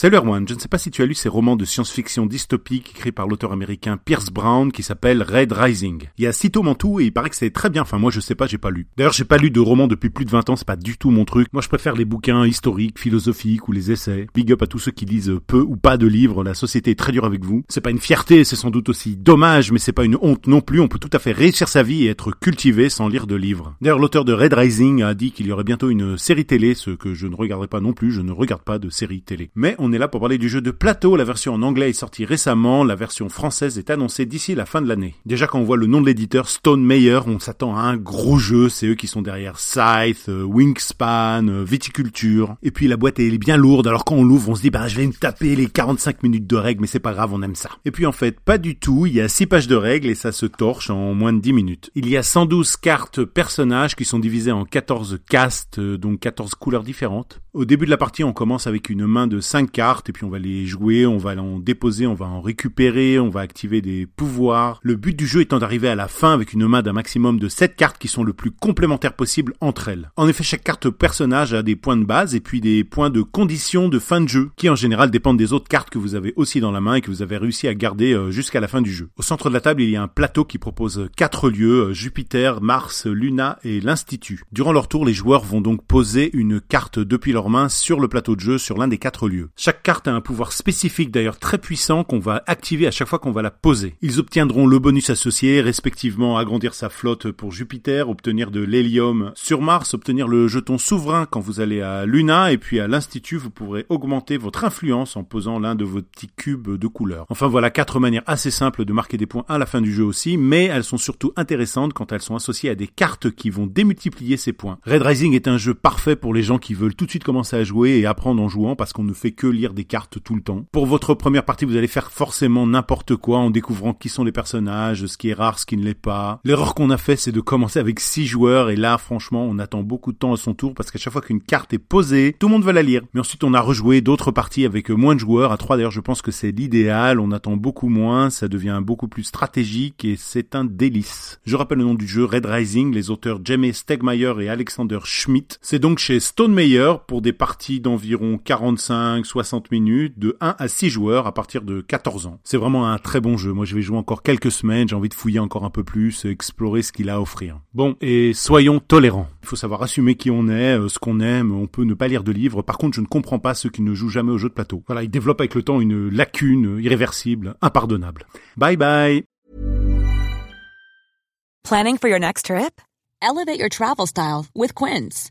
Salut Erwan, je ne sais pas si tu as lu ces romans de science-fiction dystopique écrits par l'auteur américain Pierce Brown qui s'appelle Red Rising. Il y a six tomes en et il paraît que c'est très bien, enfin moi je sais pas, j'ai pas lu. D'ailleurs j'ai pas lu de romans depuis plus de 20 ans, c'est pas du tout mon truc. Moi je préfère les bouquins historiques, philosophiques ou les essais. Big up à tous ceux qui lisent peu ou pas de livres, la société est très dure avec vous. C'est pas une fierté, c'est sans doute aussi dommage, mais c'est pas une honte non plus, on peut tout à fait réussir sa vie et être cultivé sans lire de livres. D'ailleurs l'auteur de Red Rising a dit qu'il y aurait bientôt une série télé, ce que je ne regarderai pas non plus, je ne regarde pas de série télé. Mais est là pour parler du jeu de plateau, la version en anglais est sortie récemment, la version française est annoncée d'ici la fin de l'année. Déjà quand on voit le nom de l'éditeur Stone Meyer, on s'attend à un gros jeu, c'est eux qui sont derrière Scythe, euh, Wingspan, euh, Viticulture. Et puis la boîte est bien lourde, alors quand on l'ouvre on se dit bah je vais me taper les 45 minutes de règles, mais c'est pas grave, on aime ça. Et puis en fait pas du tout, il y a 6 pages de règles et ça se torche en moins de 10 minutes. Il y a 112 cartes personnages qui sont divisées en 14 castes, euh, donc 14 couleurs différentes. Au début de la partie on commence avec une main de 5 cartes et puis on va les jouer, on va en déposer, on va en récupérer, on va activer des pouvoirs. Le but du jeu étant d'arriver à la fin avec une main d'un maximum de 7 cartes qui sont le plus complémentaires possible entre elles. En effet, chaque carte personnage a des points de base et puis des points de condition de fin de jeu qui en général dépendent des autres cartes que vous avez aussi dans la main et que vous avez réussi à garder euh, jusqu'à la fin du jeu. Au centre de la table, il y a un plateau qui propose 4 lieux, euh, Jupiter, Mars, Luna et l'Institut. Durant leur tour, les joueurs vont donc poser une carte depuis leurs mains sur le plateau de jeu sur l'un des 4 lieux. Chaque carte a un pouvoir spécifique d'ailleurs très puissant qu'on va activer à chaque fois qu'on va la poser. Ils obtiendront le bonus associé, respectivement agrandir sa flotte pour Jupiter, obtenir de l'hélium sur Mars, obtenir le jeton souverain quand vous allez à Luna, et puis à l'Institut, vous pourrez augmenter votre influence en posant l'un de vos petits cubes de couleur. Enfin voilà quatre manières assez simples de marquer des points à la fin du jeu aussi, mais elles sont surtout intéressantes quand elles sont associées à des cartes qui vont démultiplier ces points. Red Rising est un jeu parfait pour les gens qui veulent tout de suite commencer à jouer et apprendre en jouant parce qu'on ne fait que lire des cartes tout le temps. Pour votre première partie, vous allez faire forcément n'importe quoi en découvrant qui sont les personnages, ce qui est rare, ce qui ne l'est pas. L'erreur qu'on a fait, c'est de commencer avec 6 joueurs et là, franchement, on attend beaucoup de temps à son tour parce qu'à chaque fois qu'une carte est posée, tout le monde va la lire. Mais ensuite, on a rejoué d'autres parties avec moins de joueurs. À 3 d'ailleurs, je pense que c'est l'idéal. On attend beaucoup moins, ça devient beaucoup plus stratégique et c'est un délice. Je rappelle le nom du jeu, Red Rising, les auteurs Jamie Stegmaier et Alexander Schmidt. C'est donc chez Stone Meyer des parties d'environ 45-60 minutes, de 1 à 6 joueurs à partir de 14 ans. C'est vraiment un très bon jeu. Moi, je vais jouer encore quelques semaines. J'ai envie de fouiller encore un peu plus, explorer ce qu'il a à offrir. Bon, et soyons tolérants. Il faut savoir assumer qui on est, euh, ce qu'on aime. On peut ne pas lire de livres. Par contre, je ne comprends pas ceux qui ne jouent jamais aux jeux de plateau. Voilà, ils développent avec le temps une lacune irréversible, impardonnable. Bye bye. Planning for your next trip? Elevate your travel style with Quince.